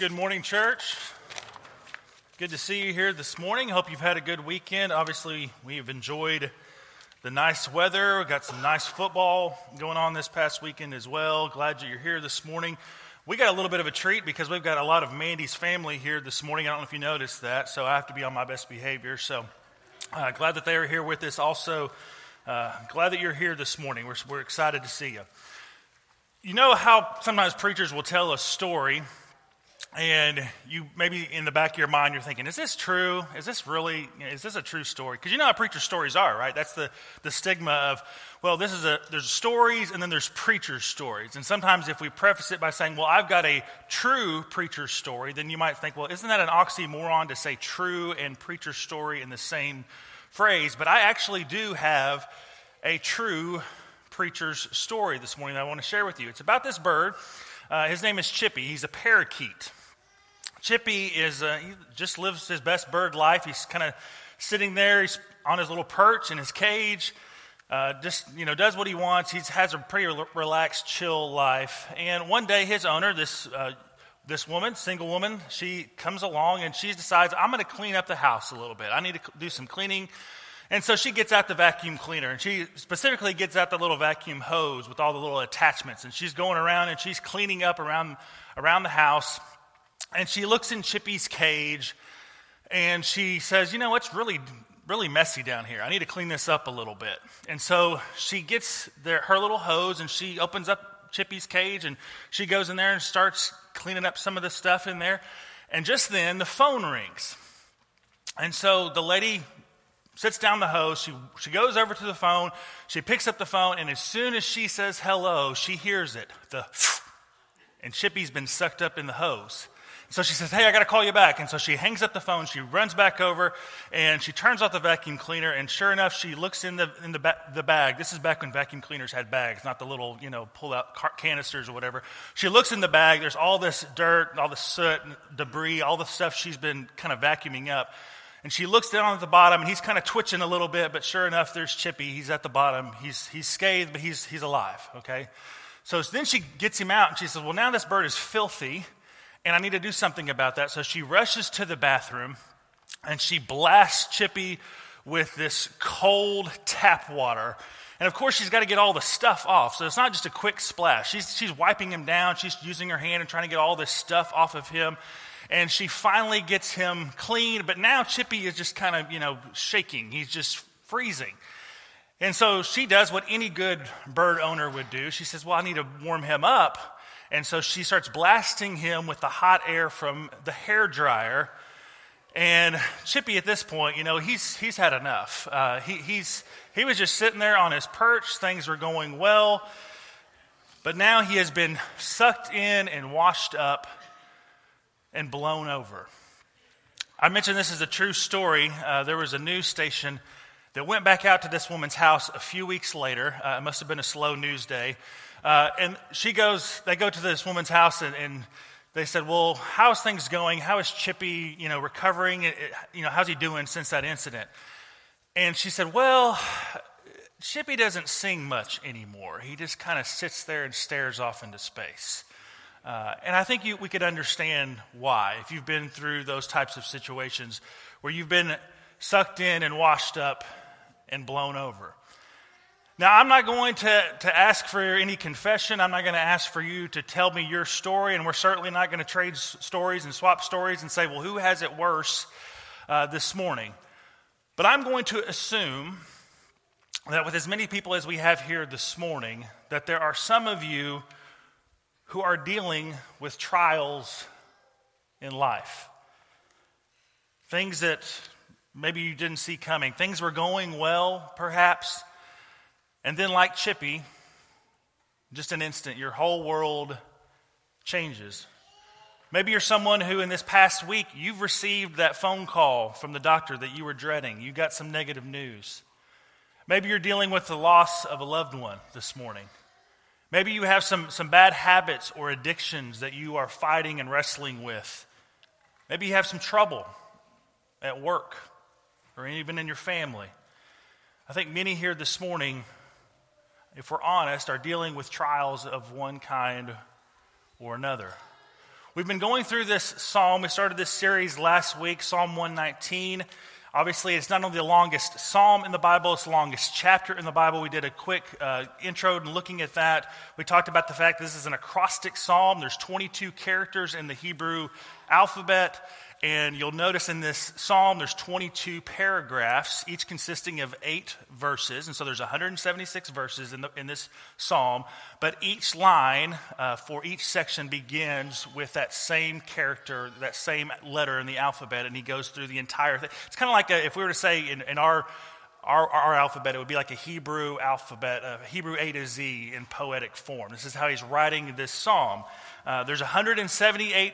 good morning, church. Good to see you here this morning. Hope you've had a good weekend. Obviously, we've enjoyed the nice weather. We've got some nice football going on this past weekend as well. Glad you're here this morning. We got a little bit of a treat because we've got a lot of Mandy's family here this morning. I don't know if you noticed that, so I have to be on my best behavior. So uh, glad that they are here with us. Also, uh, glad that you're here this morning. We're, we're excited to see you. You know how sometimes preachers will tell a story, and you maybe in the back of your mind you're thinking, "Is this true? Is this really? Is this a true story?" Because you know how preacher stories are, right? That's the the stigma of, well, this is a there's stories and then there's preacher stories, and sometimes if we preface it by saying, "Well, I've got a true preacher story," then you might think, "Well, isn't that an oxymoron to say true and preacher story in the same phrase?" But I actually do have a true preacher's story this morning that I want to share with you. It's about this bird. Uh, his name is Chippy. He's a parakeet. Chippy is uh, he just lives his best bird life. He's kind of sitting there. He's on his little perch in his cage. Uh, just you know, does what he wants. He has a pretty relaxed, chill life. And one day, his owner, this uh, this woman, single woman, she comes along and she decides, I'm going to clean up the house a little bit. I need to do some cleaning. And so she gets out the vacuum cleaner and she specifically gets out the little vacuum hose with all the little attachments. And she's going around and she's cleaning up around, around the house. And she looks in Chippy's cage and she says, You know, it's really, really messy down here. I need to clean this up a little bit. And so she gets their, her little hose and she opens up Chippy's cage and she goes in there and starts cleaning up some of the stuff in there. And just then the phone rings. And so the lady sits down the hose. She, she goes over to the phone. She picks up the phone, and as soon as she says hello, she hears it. The and Chippy's been sucked up in the hose. So she says, Hey, I got to call you back. And so she hangs up the phone. She runs back over and she turns off the vacuum cleaner. And sure enough, she looks in the, in the, ba- the bag. This is back when vacuum cleaners had bags, not the little, you know, pull out canisters or whatever. She looks in the bag. There's all this dirt, all the soot, debris, all the stuff she's been kind of vacuuming up. And she looks down at the bottom, and he's kind of twitching a little bit, but sure enough, there's Chippy. He's at the bottom. He's, he's scathed, but he's, he's alive, okay? So then she gets him out, and she says, Well, now this bird is filthy, and I need to do something about that. So she rushes to the bathroom, and she blasts Chippy with this cold tap water. And of course, she's got to get all the stuff off. So it's not just a quick splash. She's, she's wiping him down. She's using her hand and trying to get all this stuff off of him and she finally gets him clean. But now Chippy is just kind of, you know, shaking. He's just freezing. And so she does what any good bird owner would do. She says, Well, I need to warm him up. And so she starts blasting him with the hot air from the hair dryer. And Chippy, at this point, you know, he's, he's had enough. Uh, he, he's, he was just sitting there on his perch. Things were going well. But now he has been sucked in and washed up and blown over. I mentioned this is a true story. Uh, there was a news station that went back out to this woman's house a few weeks later. Uh, it must have been a slow news day. Uh, and she goes, they go to this woman's house and, and, they said, well, how's things going? How is Chippy, you know, recovering? It, you know, how's he doing since that incident? And she said, well, Chippy doesn't sing much anymore. He just kind of sits there and stares off into space. Uh, and I think you, we could understand why. If you've been through those types of situations where you've been sucked in and washed up and blown over. Now, I'm not going to, to ask for any confession. I'm not going to ask for you to tell me your story, and we're certainly not going to trade stories and swap stories and say, well, who has it worse uh, this morning? But I'm going to assume that with as many people as we have here this morning, that there are some of you who are dealing with trials in life. Things that maybe you didn't see coming. Things were going well, perhaps. And then, like Chippy, just an instant, your whole world changes. Maybe you're someone who, in this past week, you've received that phone call from the doctor that you were dreading. You got some negative news. Maybe you're dealing with the loss of a loved one this morning. Maybe you have some, some bad habits or addictions that you are fighting and wrestling with. Maybe you have some trouble at work or even in your family. I think many here this morning, if we're honest, are dealing with trials of one kind or another. We've been going through this psalm. We started this series last week, Psalm 119. Obviously, it's not only the longest psalm in the Bible, it's the longest chapter in the Bible. We did a quick uh, intro and looking at that. We talked about the fact this is an acrostic psalm. There's 22 characters in the Hebrew alphabet. And you'll notice in this psalm, there's 22 paragraphs, each consisting of eight verses. And so there's 176 verses in, the, in this psalm. But each line uh, for each section begins with that same character, that same letter in the alphabet, and he goes through the entire thing. It's kind of like a, if we were to say in, in our, our, our, alphabet, it would be like a Hebrew alphabet, a Hebrew A to Z in poetic form. This is how he's writing this psalm. Uh, there's 178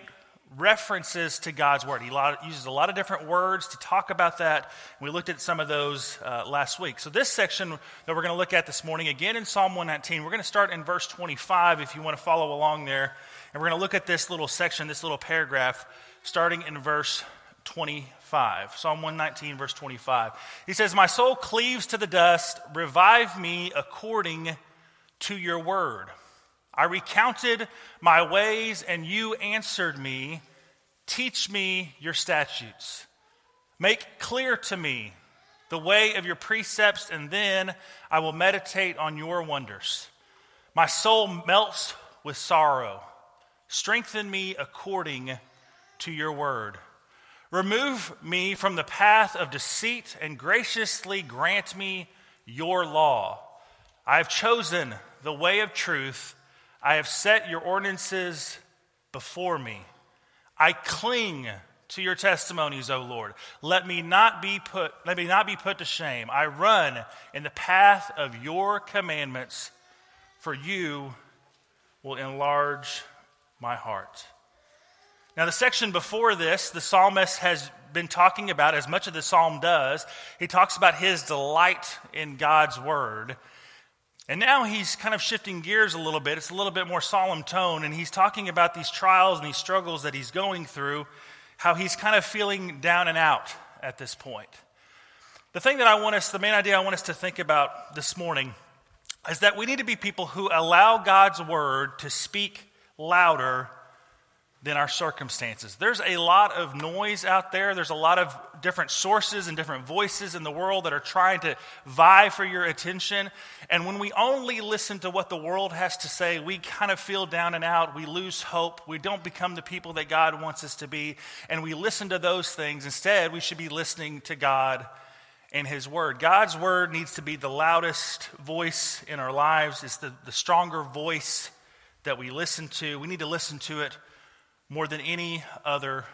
references to God's word. He uses a lot of different words to talk about that. We looked at some of those uh, last week. So, this section that we're going to look at this morning, again in Psalm 119, we're going to start in verse 25 if you want to follow along there. And we're going to look at this little section, this little paragraph, starting in verse 25. Psalm 119, verse 25. He says, My soul cleaves to the dust, revive me according to your word. I recounted my ways, and you answered me. Teach me your statutes. Make clear to me the way of your precepts, and then I will meditate on your wonders. My soul melts with sorrow. Strengthen me according to your word. Remove me from the path of deceit and graciously grant me your law. I have chosen the way of truth I have set your ordinances before me. I cling to your testimonies, O Lord. Let me not be put, let me not be put to shame. I run in the path of your commandments, for you will enlarge my heart. Now, the section before this, the psalmist has been talking about, as much of the psalm does, he talks about his delight in God's word. And now he's kind of shifting gears a little bit. It's a little bit more solemn tone, and he's talking about these trials and these struggles that he's going through, how he's kind of feeling down and out at this point. The thing that I want us, the main idea I want us to think about this morning is that we need to be people who allow God's word to speak louder than our circumstances. There's a lot of noise out there. There's a lot of different sources and different voices in the world that are trying to vie for your attention. And when we only listen to what the world has to say, we kind of feel down and out. We lose hope. We don't become the people that God wants us to be. And we listen to those things. Instead, we should be listening to God and His Word. God's Word needs to be the loudest voice in our lives, it's the, the stronger voice that we listen to. We need to listen to it more than any other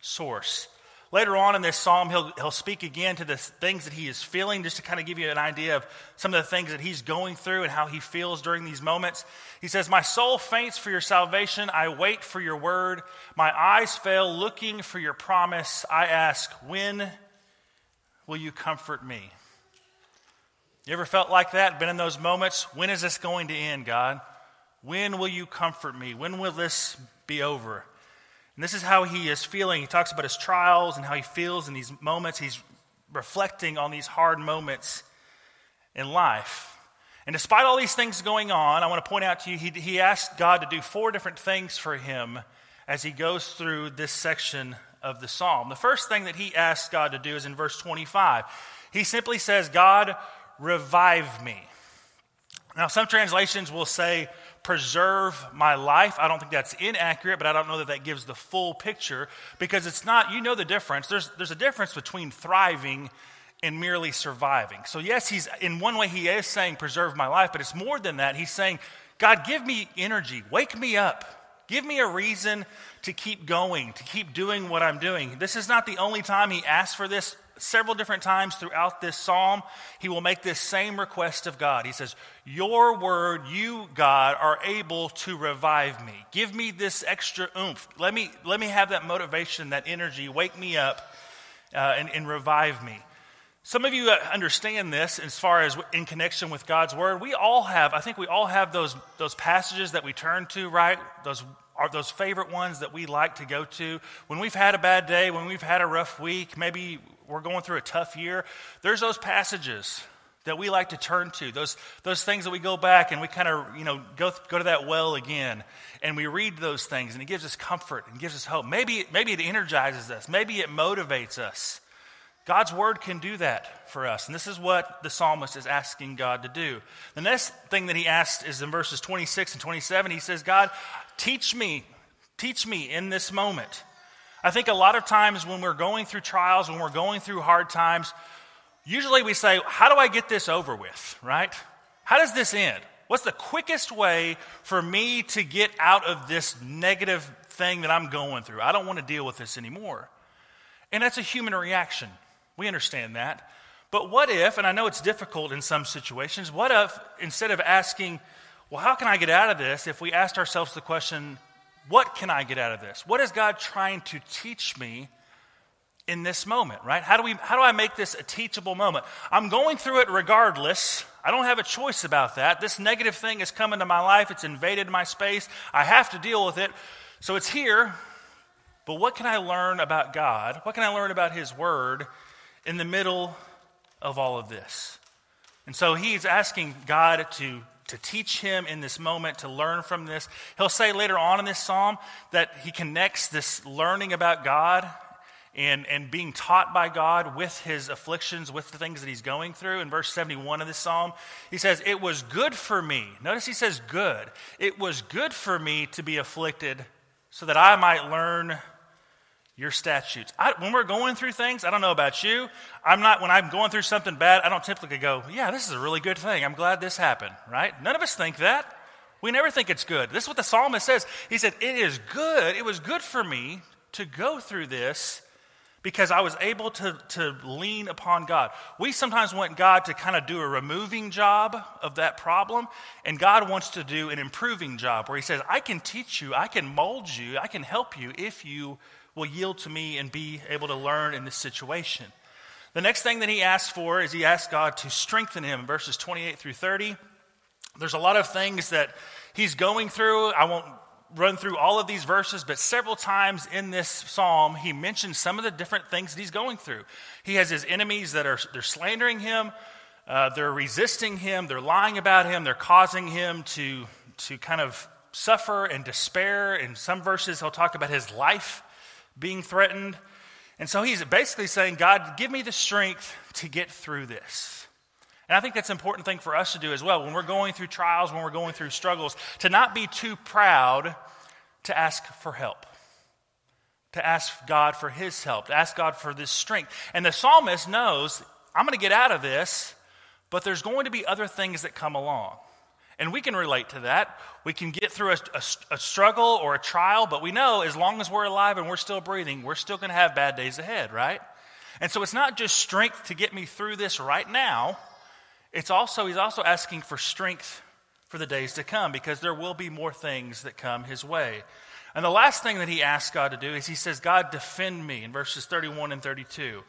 source. Later on in this psalm, he'll, he'll speak again to the things that he is feeling, just to kind of give you an idea of some of the things that he's going through and how he feels during these moments. He says, My soul faints for your salvation. I wait for your word. My eyes fail looking for your promise. I ask, When will you comfort me? You ever felt like that? Been in those moments? When is this going to end, God? When will you comfort me? When will this be over? And this is how he is feeling. He talks about his trials and how he feels in these moments. He's reflecting on these hard moments in life. And despite all these things going on, I want to point out to you, he, he asked God to do four different things for him as he goes through this section of the psalm. The first thing that he asks God to do is in verse 25. He simply says, God, revive me. Now, some translations will say, preserve my life. I don't think that's inaccurate, but I don't know that that gives the full picture because it's not, you know the difference. There's, there's a difference between thriving and merely surviving. So, yes, he's in one way, he is saying, preserve my life, but it's more than that. He's saying, God, give me energy, wake me up. Give me a reason to keep going, to keep doing what I'm doing. This is not the only time he asks for this several different times throughout this psalm, he will make this same request of God. He says, Your word, you, God, are able to revive me. Give me this extra oomph. Let me, let me have that motivation, that energy. Wake me up uh, and, and revive me. Some of you uh, understand this as far as in connection with God's word. We all have, I think we all have those, those passages that we turn to, right? Those are those favorite ones that we like to go to. When we've had a bad day, when we've had a rough week, maybe we're going through a tough year, there's those passages that we like to turn to, those, those things that we go back and we kind of, you know, go, go to that well again and we read those things and it gives us comfort and gives us hope. Maybe, maybe it energizes us. Maybe it motivates us. God's word can do that for us. And this is what the psalmist is asking God to do. The next thing that he asks is in verses 26 and 27. He says, God, teach me, teach me in this moment. I think a lot of times when we're going through trials, when we're going through hard times, usually we say, How do I get this over with, right? How does this end? What's the quickest way for me to get out of this negative thing that I'm going through? I don't want to deal with this anymore. And that's a human reaction. We understand that. But what if, and I know it's difficult in some situations, what if instead of asking, well, how can I get out of this, if we asked ourselves the question, what can I get out of this? What is God trying to teach me in this moment, right? How do, we, how do I make this a teachable moment? I'm going through it regardless. I don't have a choice about that. This negative thing has come into my life, it's invaded my space. I have to deal with it. So it's here. But what can I learn about God? What can I learn about His Word in the middle of all of this? And so he's asking God to to teach him in this moment, to learn from this. He'll say later on in this psalm that he connects this learning about God and, and being taught by God with his afflictions, with the things that he's going through. In verse 71 of this psalm, he says, It was good for me. Notice he says, Good. It was good for me to be afflicted so that I might learn your statutes. I, when we're going through things, I don't know about you. I'm not, when I'm going through something bad, I don't typically go, yeah, this is a really good thing. I'm glad this happened, right? None of us think that. We never think it's good. This is what the psalmist says. He said, It is good. It was good for me to go through this because I was able to, to lean upon God. We sometimes want God to kind of do a removing job of that problem, and God wants to do an improving job where He says, I can teach you, I can mold you, I can help you if you will yield to me and be able to learn in this situation. The next thing that he asks for is he asks God to strengthen him verses 28 through 30. There's a lot of things that he's going through. I won't run through all of these verses, but several times in this psalm, he mentions some of the different things that he's going through. He has his enemies that are they're slandering him, uh, they're resisting him, they're lying about him, they're causing him to, to kind of suffer and despair. In some verses, he'll talk about his life being threatened. And so he's basically saying, God, give me the strength to get through this. And I think that's an important thing for us to do as well. When we're going through trials, when we're going through struggles, to not be too proud to ask for help, to ask God for his help, to ask God for this strength. And the psalmist knows, I'm going to get out of this, but there's going to be other things that come along. And we can relate to that. We can get through a, a, a, struggle or a trial, but we know as long as we're alive and we're still breathing, we're still going to have bad days ahead, right? And so it's not just strength to get me through this right now. It's also, he's also asking for strength for the days to come because there will be more things that come his way. And the last thing that he asks God to do is he says, God, defend me in verses 31 and 32.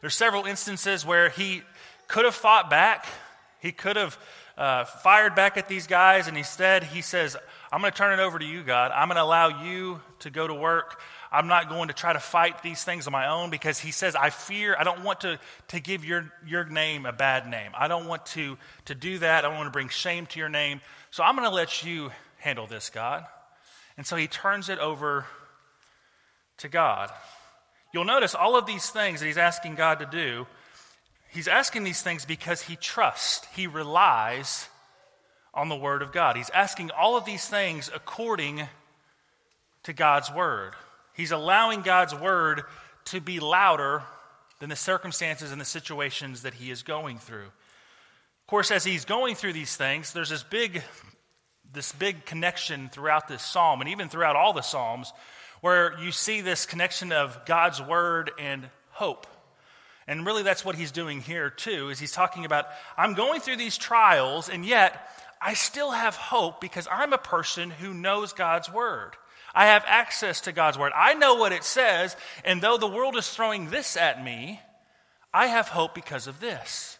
There's several instances where he could have fought back, he could have uh, fired back at these guys, and instead he says, I'm going to turn it over to you, God. I'm going to allow you to go to work. I'm not going to try to fight these things on my own because he says, I fear, I don't want to, to give your, your name a bad name. I don't want to, to do that. I don't want to bring shame to your name. So I'm going to let you handle this, God. And so he turns it over to God. You'll notice all of these things that he's asking God to do He's asking these things because he trusts, he relies on the Word of God. He's asking all of these things according to God's Word. He's allowing God's Word to be louder than the circumstances and the situations that he is going through. Of course, as he's going through these things, there's this big, this big connection throughout this psalm, and even throughout all the psalms, where you see this connection of God's Word and hope. And really, that's what he's doing here, too, is he's talking about, I'm going through these trials, and yet I still have hope because I'm a person who knows God's word. I have access to God's word. I know what it says, and though the world is throwing this at me, I have hope because of this.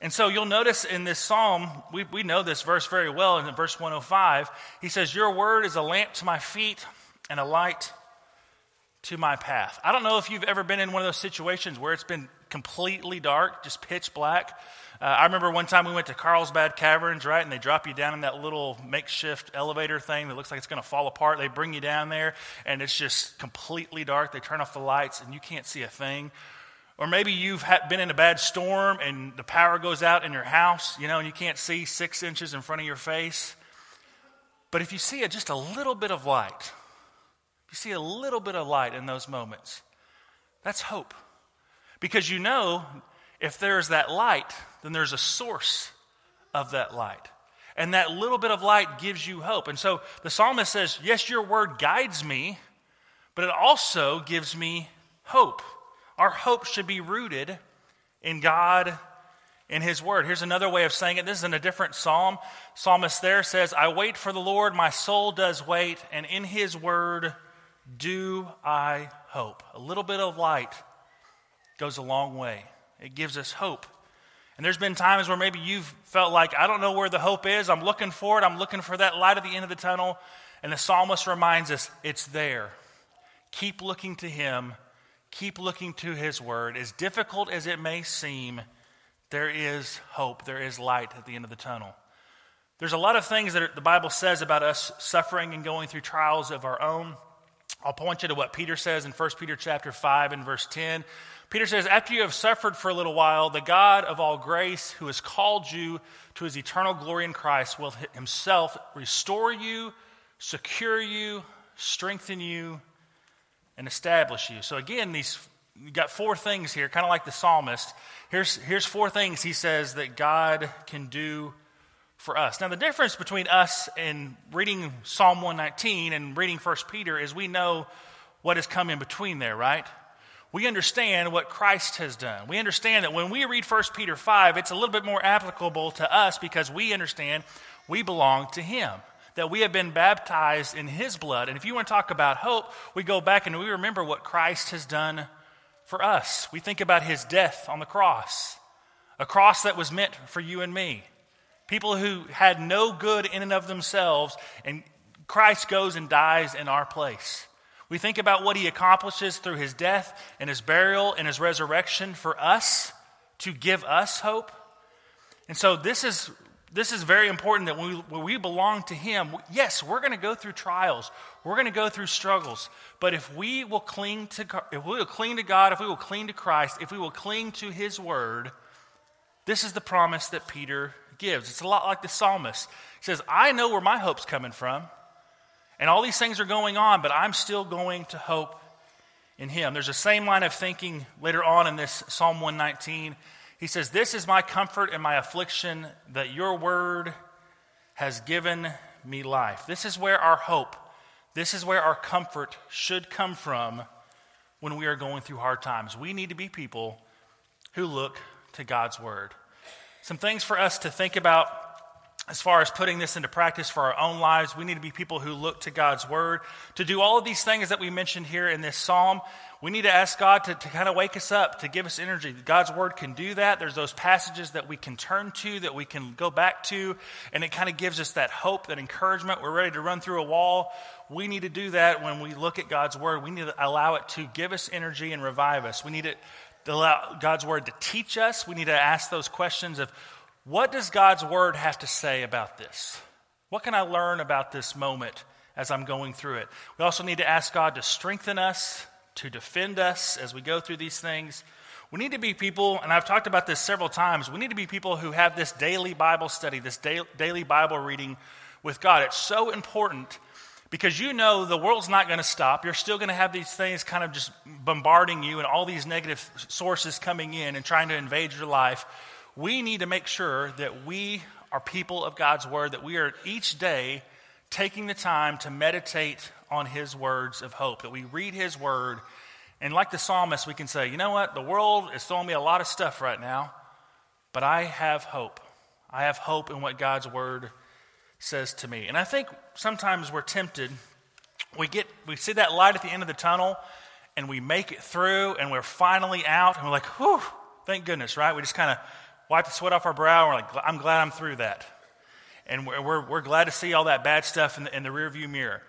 And so you'll notice in this psalm, we, we know this verse very well. In verse 105, he says, Your word is a lamp to my feet and a light to my path. I don't know if you've ever been in one of those situations where it's been completely dark, just pitch black. Uh, I remember one time we went to Carlsbad Caverns, right? And they drop you down in that little makeshift elevator thing that looks like it's going to fall apart. They bring you down there, and it's just completely dark. They turn off the lights, and you can't see a thing. Or maybe you've been in a bad storm and the power goes out in your house, you know, and you can't see six inches in front of your face. But if you see just a little bit of light, you see a little bit of light in those moments, that's hope. Because you know if there's that light, then there's a source of that light. And that little bit of light gives you hope. And so the psalmist says, Yes, your word guides me, but it also gives me hope. Our hope should be rooted in God in his word. Here's another way of saying it. This is in a different psalm. Psalmist there says, I wait for the Lord, my soul does wait, and in his word do I hope. A little bit of light goes a long way. It gives us hope. And there's been times where maybe you've felt like, I don't know where the hope is. I'm looking for it. I'm looking for that light at the end of the tunnel. And the psalmist reminds us, it's there. Keep looking to him. Keep looking to his word. As difficult as it may seem, there is hope. There is light at the end of the tunnel. There's a lot of things that the Bible says about us suffering and going through trials of our own. I'll point you to what Peter says in 1 Peter chapter 5 and verse 10. Peter says, After you have suffered for a little while, the God of all grace, who has called you to his eternal glory in Christ, will himself restore you, secure you, strengthen you, and establish you. So, again, these you got four things here, kind of like the psalmist. Here's, here's four things he says that God can do for us. Now, the difference between us and reading Psalm 119 and reading 1 Peter is we know what has come in between there, right? we understand what Christ has done. We understand that when we read 1 Peter 5, it's a little bit more applicable to us because we understand we belong to Him, that we have been baptized in His blood. And if you want to talk about hope, we go back and we remember what Christ has done for us. We think about His death on the cross, a cross that was meant for you and me. People who had no good in and of themselves, and Christ goes and dies in our place. We think about what he accomplishes through his death and his burial and his resurrection for us to give us hope. And so this is this is very important that when we, when we belong to him, yes, we're going to go through trials. We're going to go through struggles. But if we will cling to if we will cling to God, if we will cling to Christ, if we will cling to his word, this is the promise that Peter gives. It's a lot like the psalmist. He says, I know where my hope's coming from. And all these things are going on, but I'm still going to hope in him. There's the same line of thinking later on in this Psalm 119. He says, This is my comfort and my affliction, that your word has given me life. This is where our hope, this is where our comfort should come from when we are going through hard times. We need to be people who look to God's word. Some things for us to think about as far as putting this into practice for our own lives, we need to be people who look to God's word. To do all of these things that we mentioned here in this psalm, we need to ask God to, to kind of wake us up, to give us energy. God's word can do that. There's those passages that we can turn to, that we can go back to, and it kind of gives us that hope, that encouragement. We're ready to run through a wall. We need to do that when we look at God's word. We need to allow it to give us energy and revive us. We need to allow God's word to teach us. We need to ask those questions of, what does God's word have to say about this? What can I learn about this moment as I'm going through it? We also need to ask God to strengthen us, to defend us as we go through these things. We need to be people, and I've talked about this several times, we need to be people who have this daily Bible study, this daily Bible reading with God. It's so important because you know the world's not going to stop. You're still going to have these things kind of just bombarding you and all these negative sources coming in and trying to invade your life we need to make sure that we are people of God's word, that we are each day taking the time to meditate on his words of hope, that we read his word. And like the psalmist, we can say, you know what? The world is throwing me a lot of stuff right now, but I have hope. I have hope in what God's word says to me. And I think sometimes we're tempted. We get we see that light at the end of the tunnel and we make it through and we're finally out and we're like, whew, thank goodness, right? We just kind of wipe the sweat off our brow. And we're like, I'm glad I'm through that. And we're, we're, we're glad to see all that bad stuff in the, in the rearview mirror.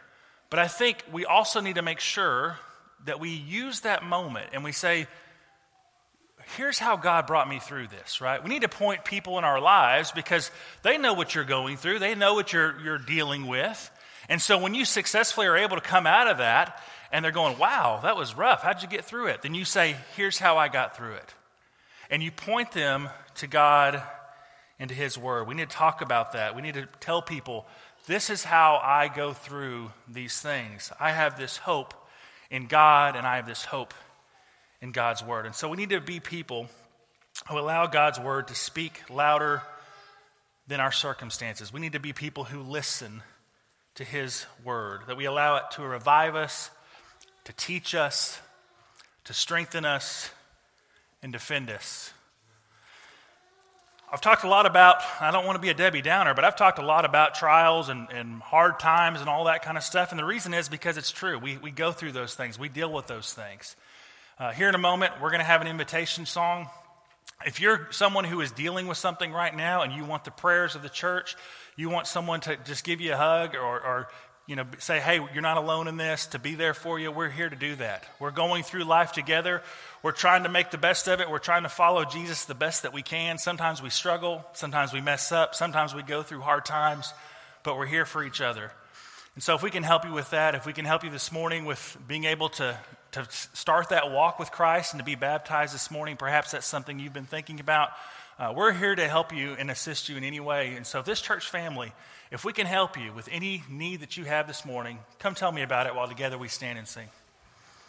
But I think we also need to make sure that we use that moment and we say, here's how God brought me through this, right? We need to point people in our lives because they know what you're going through, they know what you're, you're dealing with. And so when you successfully are able to come out of that and they're going, wow, that was rough, how'd you get through it? Then you say, here's how I got through it. And you point them to God and to His Word. We need to talk about that. We need to tell people, this is how I go through these things. I have this hope in God and I have this hope in God's word. And so we need to be people who allow God's word to speak louder than our circumstances. We need to be people who listen to his word, that we allow it to revive us, to teach us, to strengthen us, and defend us. I've talked a lot about, I don't want to be a Debbie Downer, but I've talked a lot about trials and, and hard times and all that kind of stuff. And the reason is because it's true. We, we go through those things, we deal with those things. Uh, here in a moment, we're going to have an invitation song. If you're someone who is dealing with something right now and you want the prayers of the church, you want someone to just give you a hug or, or you know, say, hey, you're not alone in this, to be there for you, we're here to do that. We're going through life together. We're trying to make the best of it. We're trying to follow Jesus the best that we can. Sometimes we struggle. Sometimes we mess up. Sometimes we go through hard times, but we're here for each other. And so, if we can help you with that, if we can help you this morning with being able to, to start that walk with Christ and to be baptized this morning, perhaps that's something you've been thinking about. Uh, we're here to help you and assist you in any way. And so, this church family, if we can help you with any need that you have this morning, come tell me about it while together we stand and sing.